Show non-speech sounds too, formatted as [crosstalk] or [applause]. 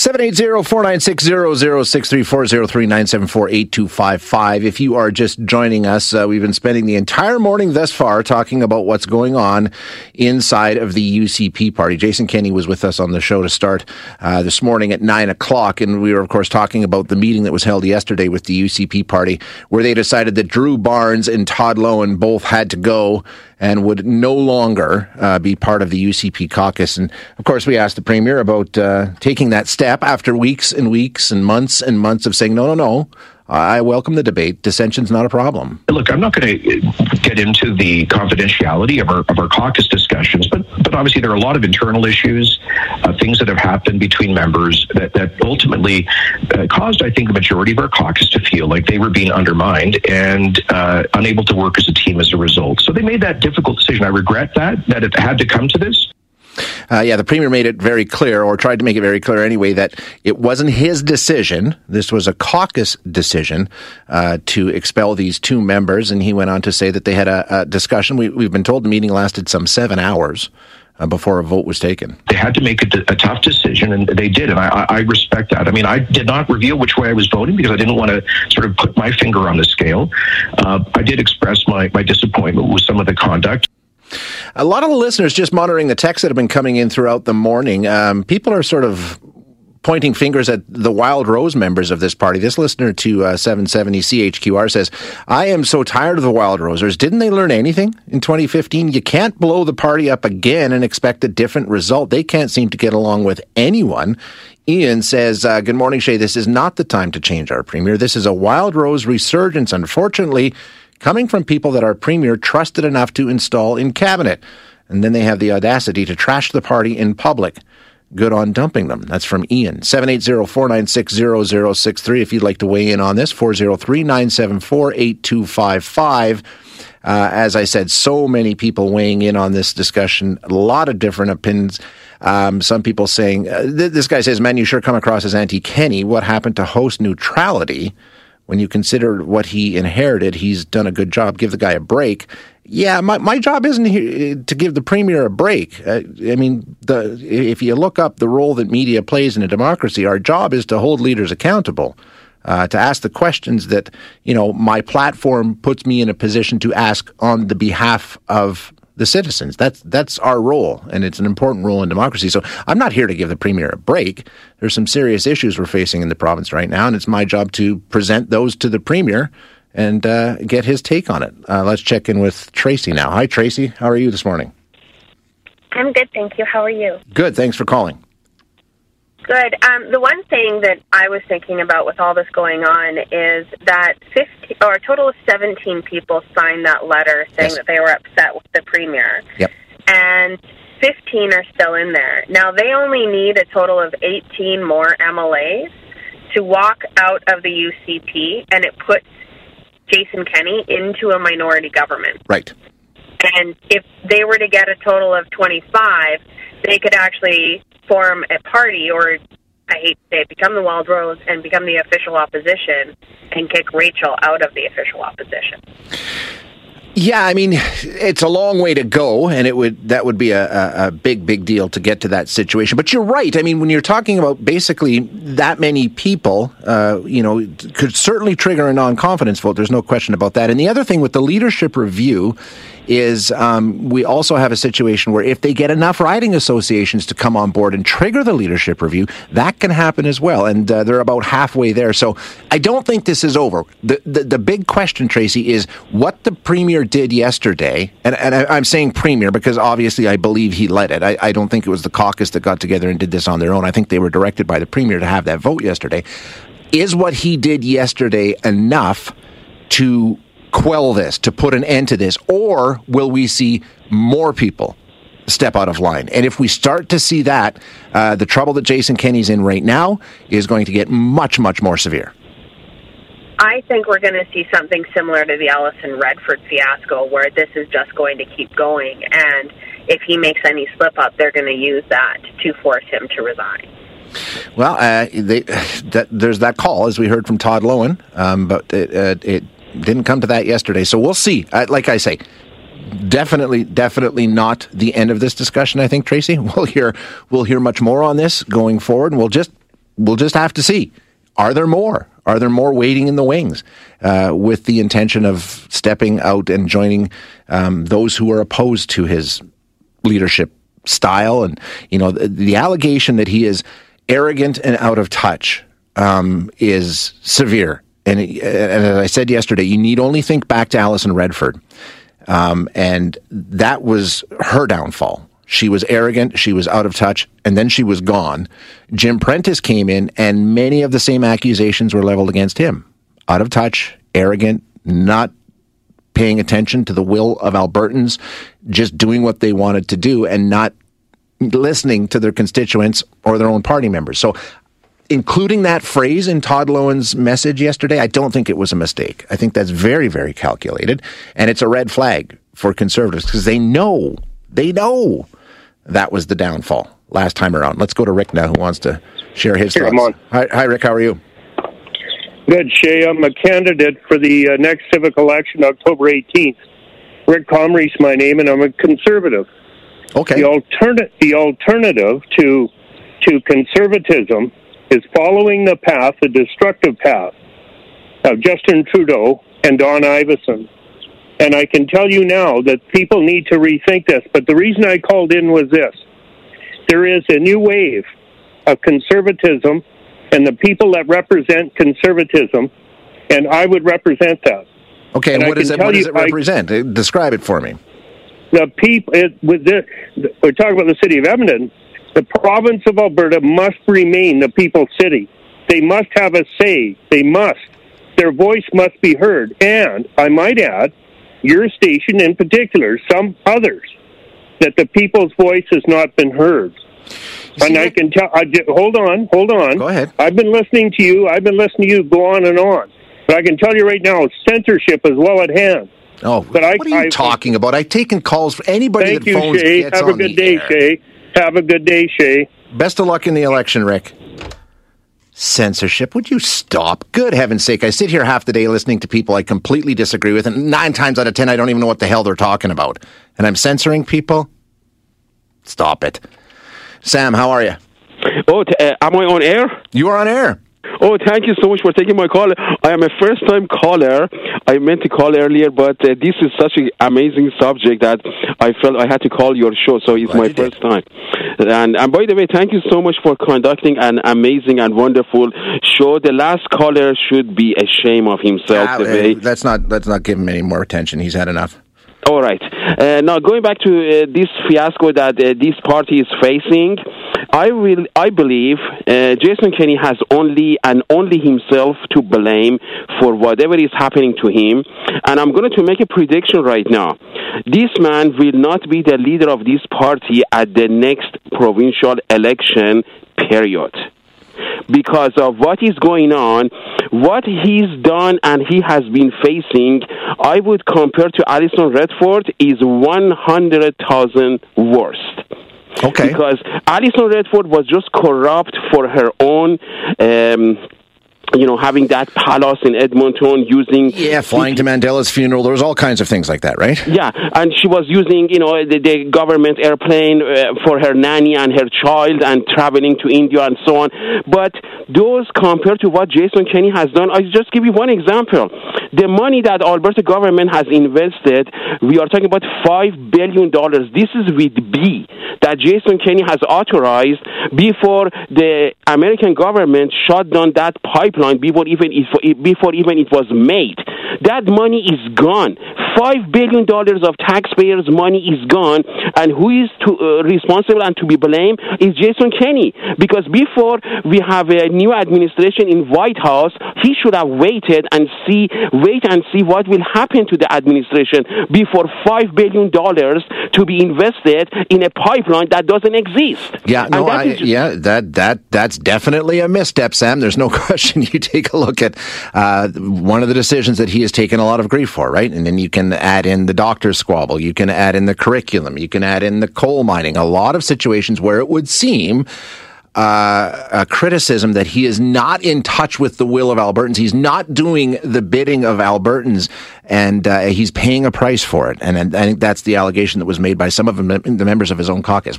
780-496-0063-403-974-8255. If you are just joining us, uh, we've been spending the entire morning thus far talking about what's going on inside of the UCP party. Jason Kenney was with us on the show to start uh, this morning at 9 o'clock, and we were, of course, talking about the meeting that was held yesterday with the UCP party, where they decided that Drew Barnes and Todd Loewen both had to go and would no longer uh, be part of the UCP caucus. And of course, we asked the premier about uh, taking that step after weeks and weeks and months and months of saying, no, no, no. I welcome the debate. Dissension's not a problem. Look, I'm not going to get into the confidentiality of our, of our caucus discussions, but, but obviously there are a lot of internal issues, uh, things that have happened between members that, that ultimately uh, caused, I think, the majority of our caucus to feel like they were being undermined and uh, unable to work as a team as a result. So they made that difficult decision. I regret that, that it had to come to this. Uh, yeah, the premier made it very clear, or tried to make it very clear anyway, that it wasn't his decision. This was a caucus decision uh, to expel these two members. And he went on to say that they had a, a discussion. We, have been told the meeting lasted some seven hours. Uh, before a vote was taken, they had to make a, a tough decision, and they did, and I, I, respect that. I mean, I did not reveal which way I was voting because I didn't want to sort of put my finger on the scale. Uh, I did express my, my disappointment with some of the conduct. A lot of the listeners just monitoring the texts that have been coming in throughout the morning. Um, people are sort of pointing fingers at the Wild Rose members of this party. This listener to uh, 770 CHQR says, I am so tired of the Wild Rosers. Didn't they learn anything in 2015? You can't blow the party up again and expect a different result. They can't seem to get along with anyone. Ian says, uh, Good morning, Shay. This is not the time to change our premier. This is a Wild Rose resurgence. Unfortunately, coming from people that our premier trusted enough to install in cabinet. And then they have the audacity to trash the party in public. Good on dumping them. That's from Ian. 780-496-0063 if you'd like to weigh in on this. 403-974-8255. Uh, as I said, so many people weighing in on this discussion. A lot of different opinions. Um, some people saying, uh, th- this guy says, man, you sure come across as anti Kenney. What happened to host neutrality? When you consider what he inherited, he's done a good job. Give the guy a break. Yeah, my, my job isn't to give the premier a break. Uh, I mean, the, if you look up the role that media plays in a democracy, our job is to hold leaders accountable. Uh, to ask the questions that you know my platform puts me in a position to ask on the behalf of the citizens. That's that's our role, and it's an important role in democracy. So I'm not here to give the premier a break. There's some serious issues we're facing in the province right now, and it's my job to present those to the premier and uh, get his take on it. Uh, let's check in with Tracy now. Hi, Tracy. How are you this morning? I'm good, thank you. How are you? Good. Thanks for calling. Good. Um, the one thing that I was thinking about with all this going on is that 15, or a total of 17 people signed that letter saying yes. that they were upset with the premier. Yep. And 15 are still in there. Now, they only need a total of 18 more MLAs to walk out of the UCP, and it puts Jason Kenney into a minority government. Right. And if they were to get a total of 25, they could actually form a party or I hate to say it, become the Wild Rose and become the official opposition and kick Rachel out of the official opposition. Yeah, I mean, it's a long way to go, and it would that would be a, a, big, big deal to get to that situation. But you're right. I mean, when you're talking about basically that many people, uh, you know, could certainly trigger a non-confidence vote. There's no question about that. And the other thing with the leadership review is um, we also have a situation where if they get enough riding associations to come on board and trigger the leadership review, that can happen as well. And uh, they're about halfway there. So I don't think this is over. The, the, the big question, Tracy, is what the premier did yesterday, and, and I, am saying premier because obviously I believe he led it. I, I don't think it was the caucus that got together and did this on their own. I think they were directed by the premier to have that vote yesterday. Is what he did yesterday enough to quell this, to put an end to this? Or will we see more people step out of line? And if we start to see that, uh, the trouble that Jason Kenney's in right now is going to get much, much more severe. I think we're going to see something similar to the Alison Redford fiasco, where this is just going to keep going. And if he makes any slip up, they're going to use that to force him to resign. Well, uh, they, [sighs] that, there's that call, as we heard from Todd Loewen, um, but it, uh, it didn't come to that yesterday. So we'll see. Uh, like I say, definitely, definitely not the end of this discussion. I think Tracy, [laughs] we'll hear we'll hear much more on this going forward, and we'll just we'll just have to see. Are there more? Are there more waiting in the wings uh, with the intention of stepping out and joining um, those who are opposed to his leadership style? And, you know, the, the allegation that he is arrogant and out of touch um, is severe. And, and, as I said yesterday, you need only think back to Alison Redford. Um, and that was her downfall. She was arrogant, she was out of touch, and then she was gone. Jim Prentice came in, and many of the same accusations were leveled against him out of touch, arrogant, not paying attention to the will of Albertans, just doing what they wanted to do, and not listening to their constituents or their own party members. So including that phrase in Todd Loewen's message yesterday, I don't think it was a mistake. I think that's very, very calculated. And it's a red flag for conservatives because they know, they know that was the downfall last time around. Let's go to Rick now, who wants to share his Here, thoughts. Hi, hi, Rick. How are you? Good, Shay. I'm a candidate for the uh, next civic election, October 18th. Rick Comrie's my name, and I'm a conservative. Okay. The, alterna- the alternative to to conservatism is following the path, the destructive path, of Justin Trudeau and Don Iveson. And I can tell you now that people need to rethink this. But the reason I called in was this there is a new wave of conservatism and the people that represent conservatism, and I would represent that. Okay, and, And what, is it, what does it represent? Uh, Describe it for me. The people, it, with this, we're talking about the city of Edmonton. The province of Alberta must remain the people's city. They must have a say. They must. Their voice must be heard. And I might add, your station in particular, some others, that the people's voice has not been heard. And I can tell. I, di- hold on, hold on. Go ahead. I've been listening to you. I've been listening to you go on and on. But I can tell you right now, censorship is well at hand. Oh, But I- what are you I- talking about? I've taken calls for anybody Thank that you, phones Shay. gets Have a good day, air. Shay. Have a good day, Shay. Best of luck in the election, Rick. Censorship. Would you stop? Good heaven's sake. I sit here half the day listening to people I completely disagree with, and nine times out of ten, I don't even know what the hell they're talking about. And I'm censoring people? Stop it. Sam, how are you? Oh, t- uh, am I on air? You are on air. Oh, thank you so much for taking my call. I am a first time caller. I meant to call earlier, but uh, this is such an amazing subject that I felt I had to call your show, so it's Glad my you did. first time. And, and by the way, thank you so much for conducting an amazing and wonderful show. The last caller should be ashamed of himself. The uh, let's not let's not give him any more attention. He's had enough. All right. Uh, now going back to uh, this fiasco that uh, this party is facing, I will. I believe uh, Jason Kenney has only and only himself to blame for whatever is happening to him. And I'm going to make a prediction right now. This man will not be the leader of this party at the next provincial election. Period because of what is going on, what he's done and he has been facing, I would compare to Alison Redford is 100,000 worse. Okay. Because Alison Redford was just corrupt for her own. Um, you know, having that palace in Edmonton, using Yeah, flying to Mandela's funeral. There was all kinds of things like that, right? yeah, and she was using, you know, the, the government airplane uh, for her nanny and her child and traveling to India and so on. But those compared to what Jason Kenney has done, I just give you one example. The money that Alberta government has invested, we are talking about $5 billion. This is with B that Jason Kenney has authorized before the American government shut down that pipeline before even before even it was made. That money is gone. Five billion dollars of taxpayers' money is gone, and who is to, uh, responsible and to be blamed is Jason Kenney. Because before we have a new administration in White House, he should have waited and see, wait and see what will happen to the administration before five billion dollars to be invested in a pipeline that doesn't exist. Yeah, no, that I, yeah, that that that's definitely a misstep, Sam. There's no [laughs] question. You take a look at uh, one of the decisions that he has taken a lot of grief for, right? And then you can add in the doctor's squabble, you can add in the curriculum, you can add in the coal mining. A lot of situations where it would seem. Uh, a criticism that he is not in touch with the will of Albertans. He's not doing the bidding of Albertans, and uh, he's paying a price for it. And I think that's the allegation that was made by some of the members of his own caucus.